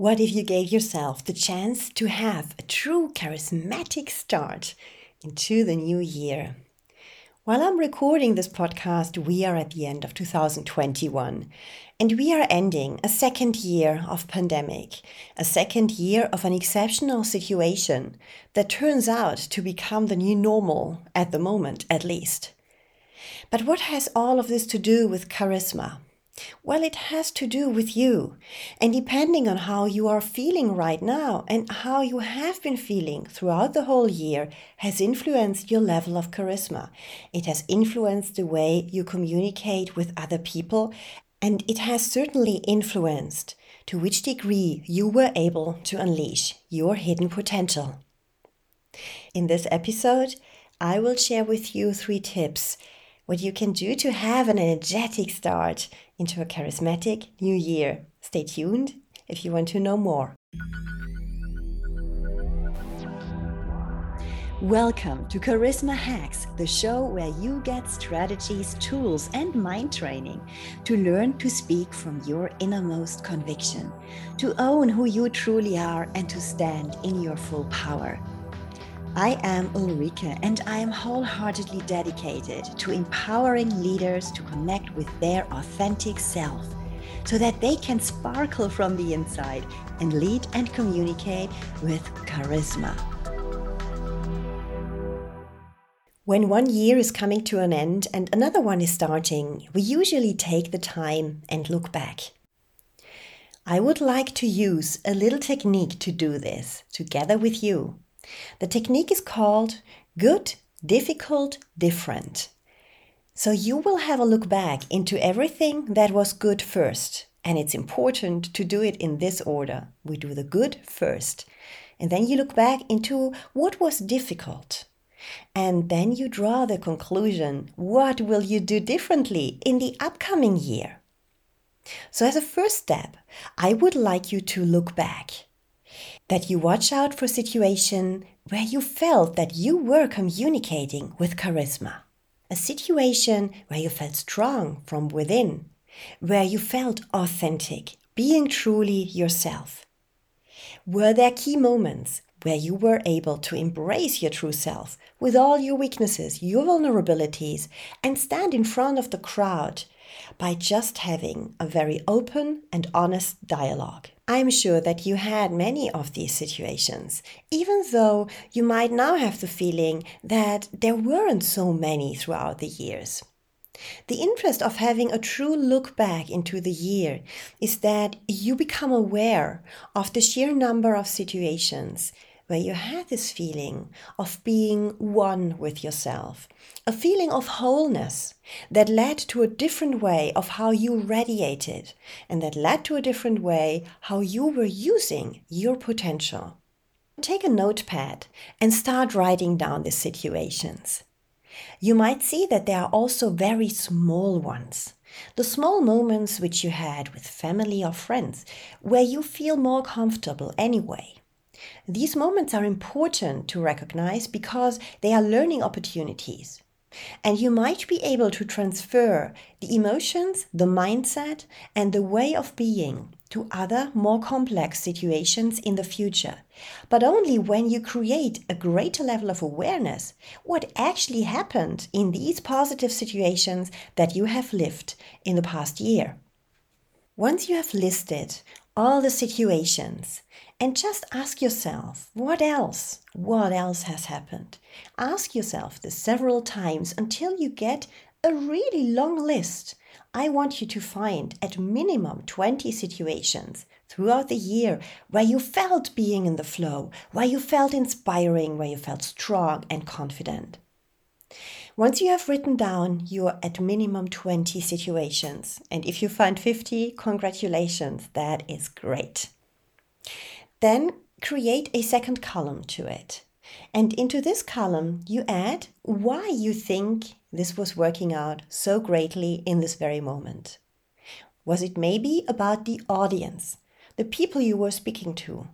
What if you gave yourself the chance to have a true charismatic start into the new year? While I'm recording this podcast, we are at the end of 2021 and we are ending a second year of pandemic, a second year of an exceptional situation that turns out to become the new normal at the moment at least. But what has all of this to do with charisma? Well, it has to do with you. And depending on how you are feeling right now and how you have been feeling throughout the whole year has influenced your level of charisma. It has influenced the way you communicate with other people. And it has certainly influenced to which degree you were able to unleash your hidden potential. In this episode, I will share with you three tips what you can do to have an energetic start into a charismatic new year. Stay tuned if you want to know more. Welcome to Charisma Hacks, the show where you get strategies, tools, and mind training to learn to speak from your innermost conviction, to own who you truly are, and to stand in your full power. I am Ulrike and I am wholeheartedly dedicated to empowering leaders to connect with their authentic self so that they can sparkle from the inside and lead and communicate with charisma. When one year is coming to an end and another one is starting, we usually take the time and look back. I would like to use a little technique to do this together with you. The technique is called good, difficult, different. So you will have a look back into everything that was good first. And it's important to do it in this order. We do the good first. And then you look back into what was difficult. And then you draw the conclusion what will you do differently in the upcoming year? So, as a first step, I would like you to look back that you watch out for a situation where you felt that you were communicating with charisma. A situation where you felt strong from within, where you felt authentic, being truly yourself. Were there key moments where you were able to embrace your true self with all your weaknesses, your vulnerabilities, and stand in front of the crowd by just having a very open and honest dialogue? I'm sure that you had many of these situations, even though you might now have the feeling that there weren't so many throughout the years. The interest of having a true look back into the year is that you become aware of the sheer number of situations where you had this feeling of being one with yourself, a feeling of wholeness that led to a different way of how you radiated, and that led to a different way how you were using your potential. Take a notepad and start writing down the situations. You might see that there are also very small ones. The small moments which you had with family or friends, where you feel more comfortable anyway. These moments are important to recognize because they are learning opportunities. And you might be able to transfer the emotions, the mindset, and the way of being to other more complex situations in the future, but only when you create a greater level of awareness what actually happened in these positive situations that you have lived in the past year. Once you have listed all the situations and just ask yourself, what else? What else has happened? Ask yourself this several times until you get a really long list. I want you to find at minimum 20 situations throughout the year where you felt being in the flow, where you felt inspiring, where you felt strong and confident. Once you have written down your at minimum 20 situations, and if you find 50, congratulations, that is great. Then create a second column to it. And into this column, you add why you think this was working out so greatly in this very moment. Was it maybe about the audience, the people you were speaking to?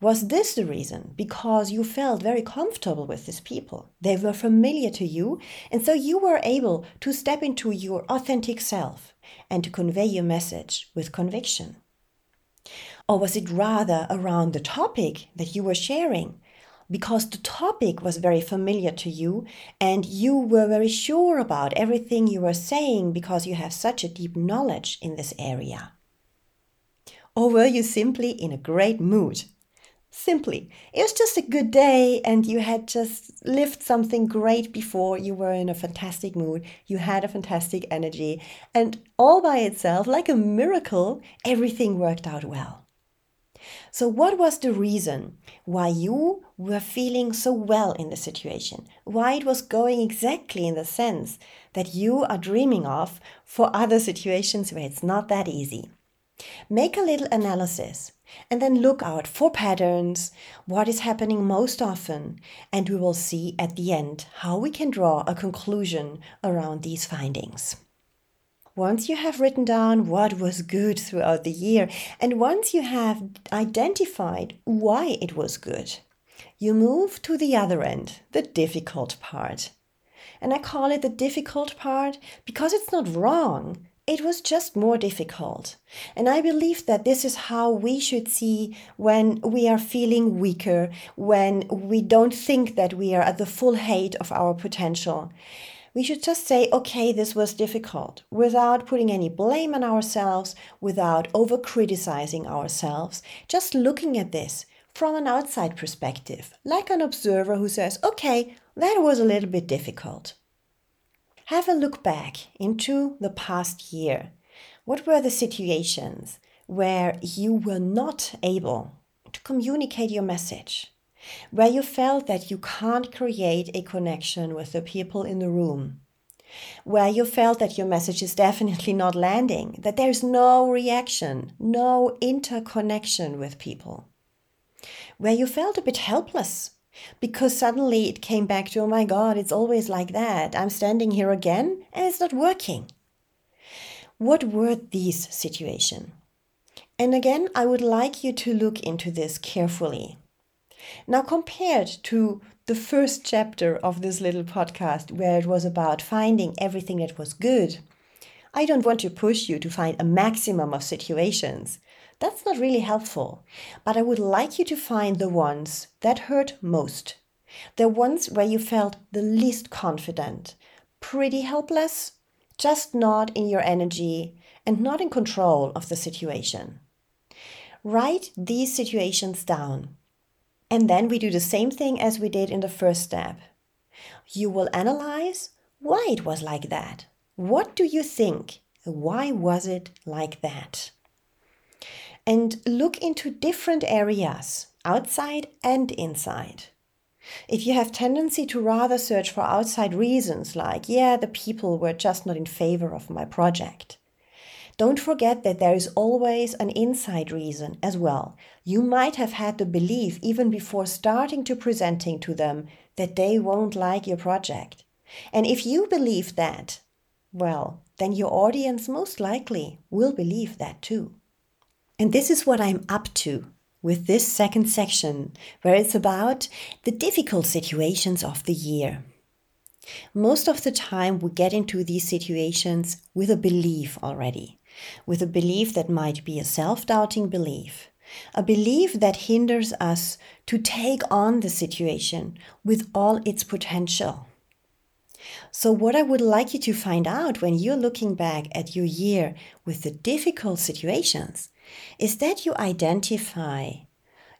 Was this the reason? Because you felt very comfortable with these people. They were familiar to you, and so you were able to step into your authentic self and to convey your message with conviction. Or was it rather around the topic that you were sharing? Because the topic was very familiar to you and you were very sure about everything you were saying because you have such a deep knowledge in this area. Or were you simply in a great mood? Simply, it was just a good day and you had just lived something great before. You were in a fantastic mood, you had a fantastic energy, and all by itself, like a miracle, everything worked out well. So, what was the reason why you were feeling so well in the situation? Why it was going exactly in the sense that you are dreaming of for other situations where it's not that easy? Make a little analysis and then look out for patterns, what is happening most often, and we will see at the end how we can draw a conclusion around these findings. Once you have written down what was good throughout the year, and once you have identified why it was good, you move to the other end, the difficult part. And I call it the difficult part because it's not wrong, it was just more difficult. And I believe that this is how we should see when we are feeling weaker, when we don't think that we are at the full height of our potential. We should just say, okay, this was difficult, without putting any blame on ourselves, without over criticizing ourselves, just looking at this from an outside perspective, like an observer who says, okay, that was a little bit difficult. Have a look back into the past year. What were the situations where you were not able to communicate your message? Where you felt that you can't create a connection with the people in the room? Where you felt that your message is definitely not landing, that there's no reaction, no interconnection with people? Where you felt a bit helpless because suddenly it came back to, oh my God, it's always like that. I'm standing here again and it's not working. What were these situations? And again, I would like you to look into this carefully. Now, compared to the first chapter of this little podcast, where it was about finding everything that was good, I don't want to push you to find a maximum of situations. That's not really helpful. But I would like you to find the ones that hurt most. The ones where you felt the least confident, pretty helpless, just not in your energy and not in control of the situation. Write these situations down. And then we do the same thing as we did in the first step. You will analyze why it was like that. What do you think? Why was it like that? and look into different areas, outside and inside. If you have tendency to rather search for outside reasons like, yeah, the people were just not in favor of my project, don't forget that there is always an inside reason as well. You might have had the belief even before starting to presenting to them that they won't like your project. And if you believe that, well, then your audience most likely will believe that too. And this is what I'm up to with this second section, where it's about the difficult situations of the year. Most of the time, we get into these situations with a belief already, with a belief that might be a self doubting belief, a belief that hinders us to take on the situation with all its potential. So, what I would like you to find out when you're looking back at your year with the difficult situations is that you identify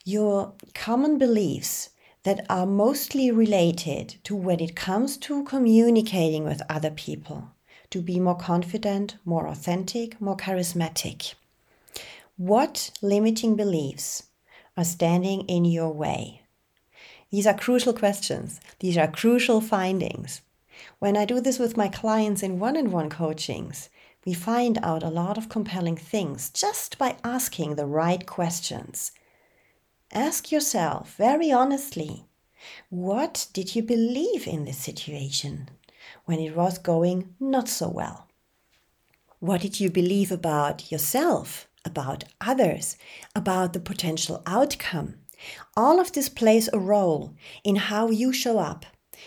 your common beliefs that are mostly related to when it comes to communicating with other people, to be more confident, more authentic, more charismatic. What limiting beliefs are standing in your way? These are crucial questions. These are crucial findings. When I do this with my clients in one on one coachings, we find out a lot of compelling things just by asking the right questions. Ask yourself very honestly what did you believe in this situation when it was going not so well? What did you believe about yourself, about others, about the potential outcome? All of this plays a role in how you show up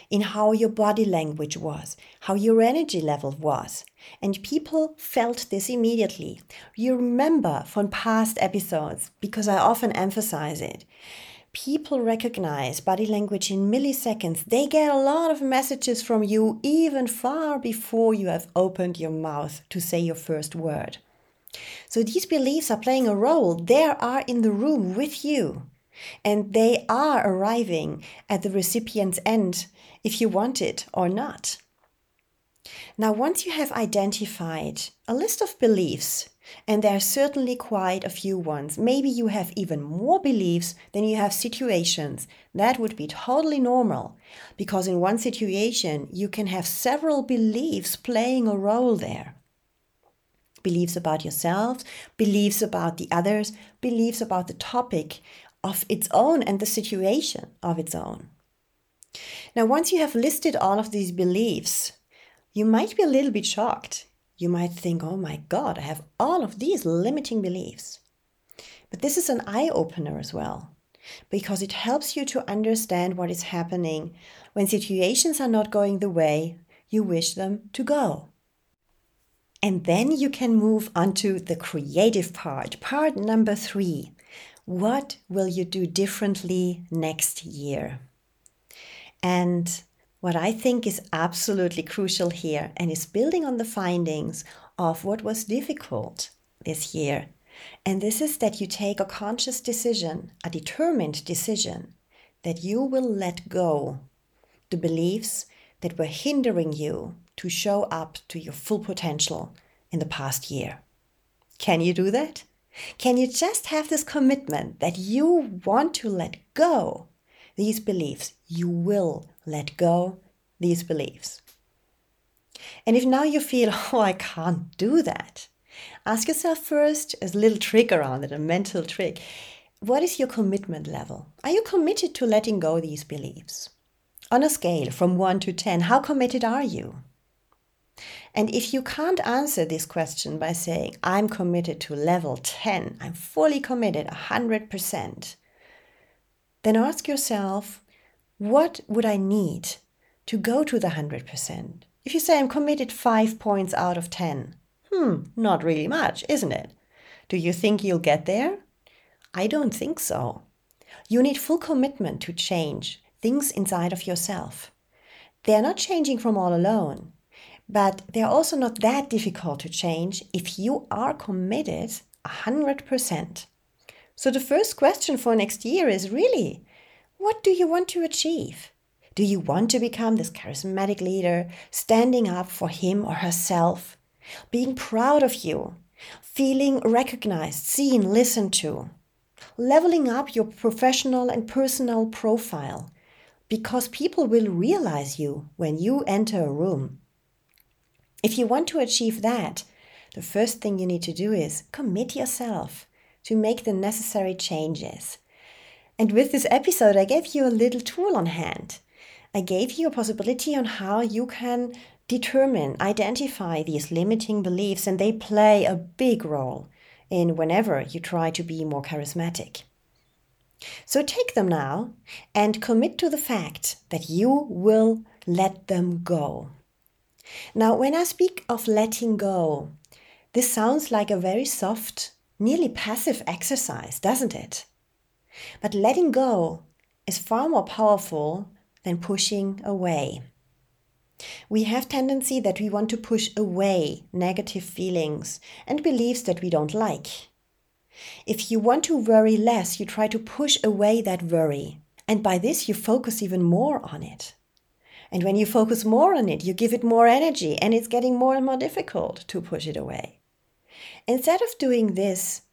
in how your body language was, how your energy level was. And people felt this immediately. You remember from past episodes, because I often emphasize it. People recognize body language in milliseconds. They get a lot of messages from you even far before you have opened your mouth to say your first word. So these beliefs are playing a role. They are in the room with you. And they are arriving at the recipient's end if you want it or not. Now, once you have identified a list of beliefs, and there are certainly quite a few ones, maybe you have even more beliefs than you have situations, that would be totally normal because in one situation you can have several beliefs playing a role there beliefs about yourself, beliefs about the others, beliefs about the topic of its own and the situation of its own. Now, once you have listed all of these beliefs, you might be a little bit shocked. You might think, oh my God, I have all of these limiting beliefs. But this is an eye opener as well, because it helps you to understand what is happening when situations are not going the way you wish them to go. And then you can move on to the creative part, part number three. What will you do differently next year? And what I think is absolutely crucial here and is building on the findings of what was difficult this year. And this is that you take a conscious decision, a determined decision, that you will let go the beliefs that were hindering you to show up to your full potential in the past year. Can you do that? Can you just have this commitment that you want to let go these beliefs? You will let go these beliefs. And if now you feel, oh, I can't do that, ask yourself first a little trick around it, a mental trick. What is your commitment level? Are you committed to letting go these beliefs? On a scale from 1 to 10, how committed are you? And if you can't answer this question by saying, I'm committed to level 10, I'm fully committed 100%, then ask yourself, what would I need to go to the 100%? If you say I'm committed 5 points out of 10, hmm, not really much, isn't it? Do you think you'll get there? I don't think so. You need full commitment to change things inside of yourself. They're not changing from all alone, but they're also not that difficult to change if you are committed 100%. So the first question for next year is really what do you want to achieve? Do you want to become this charismatic leader, standing up for him or herself, being proud of you, feeling recognized, seen, listened to, leveling up your professional and personal profile? Because people will realize you when you enter a room. If you want to achieve that, the first thing you need to do is commit yourself to make the necessary changes. And with this episode, I gave you a little tool on hand. I gave you a possibility on how you can determine, identify these limiting beliefs, and they play a big role in whenever you try to be more charismatic. So take them now and commit to the fact that you will let them go. Now, when I speak of letting go, this sounds like a very soft nearly passive exercise, doesn't it? But letting go is far more powerful than pushing away. We have tendency that we want to push away negative feelings and beliefs that we don't like. If you want to worry less, you try to push away that worry, and by this you focus even more on it. And when you focus more on it, you give it more energy, and it's getting more and more difficult to push it away. Instead of doing this,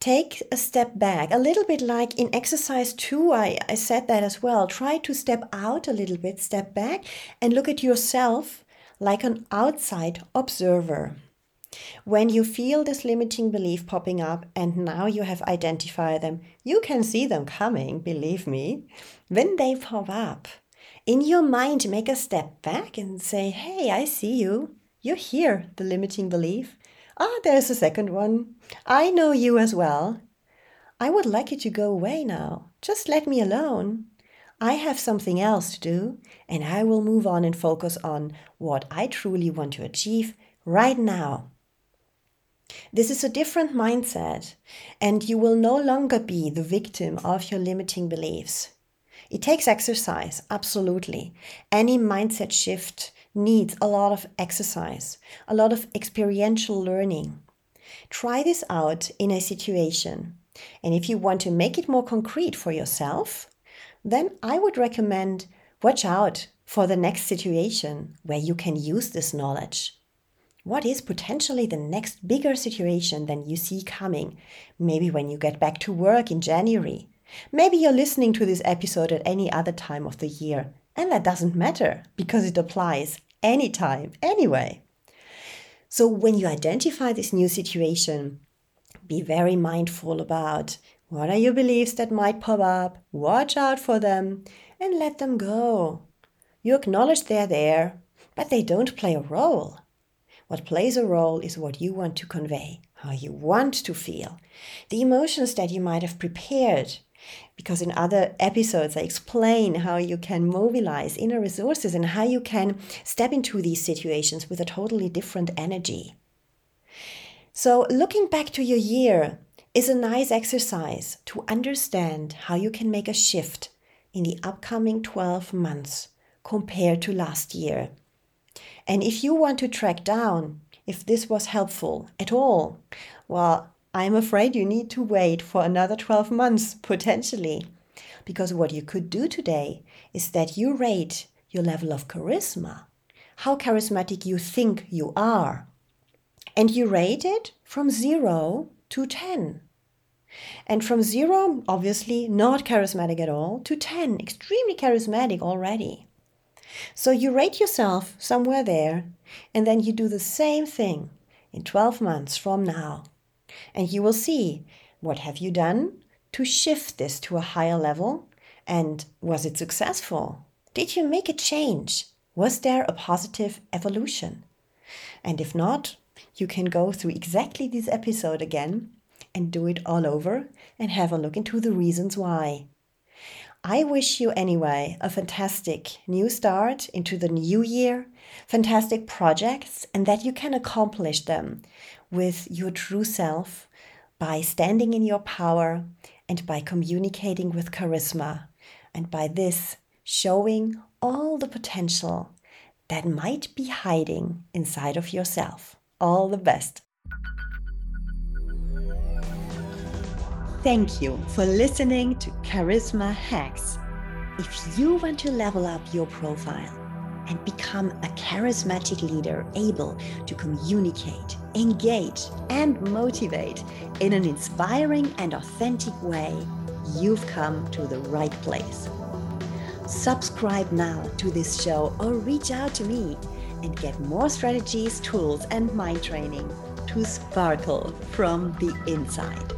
take a step back, a little bit like in exercise two, I, I said that as well. Try to step out a little bit, step back, and look at yourself like an outside observer. When you feel this limiting belief popping up and now you have identified them, you can see them coming, believe me. When they pop up, in your mind, make a step back and say, Hey, I see you. You're here, the limiting belief. Ah, there's a second one. I know you as well. I would like you to go away now. Just let me alone. I have something else to do, and I will move on and focus on what I truly want to achieve right now. This is a different mindset, and you will no longer be the victim of your limiting beliefs. It takes exercise, absolutely. Any mindset shift needs a lot of exercise, a lot of experiential learning. Try this out in a situation. And if you want to make it more concrete for yourself, then I would recommend watch out for the next situation where you can use this knowledge. What is potentially the next bigger situation than you see coming? Maybe when you get back to work in January. Maybe you're listening to this episode at any other time of the year, and that doesn't matter because it applies anytime, anyway. So, when you identify this new situation, be very mindful about what are your beliefs that might pop up, watch out for them, and let them go. You acknowledge they're there, but they don't play a role. What plays a role is what you want to convey, how you want to feel, the emotions that you might have prepared. Because in other episodes, I explain how you can mobilize inner resources and how you can step into these situations with a totally different energy. So, looking back to your year is a nice exercise to understand how you can make a shift in the upcoming 12 months compared to last year. And if you want to track down if this was helpful at all, well, I'm afraid you need to wait for another 12 months potentially. Because what you could do today is that you rate your level of charisma, how charismatic you think you are, and you rate it from 0 to 10. And from 0, obviously not charismatic at all, to 10, extremely charismatic already. So you rate yourself somewhere there, and then you do the same thing in 12 months from now. And you will see what have you done to shift this to a higher level and was it successful? Did you make a change? Was there a positive evolution? And if not, you can go through exactly this episode again and do it all over and have a look into the reasons why. I wish you anyway a fantastic new start into the new year, fantastic projects, and that you can accomplish them with your true self by standing in your power and by communicating with charisma, and by this showing all the potential that might be hiding inside of yourself. All the best. Thank you for listening to Charisma Hacks. If you want to level up your profile and become a charismatic leader able to communicate, engage, and motivate in an inspiring and authentic way, you've come to the right place. Subscribe now to this show or reach out to me and get more strategies, tools, and mind training to sparkle from the inside.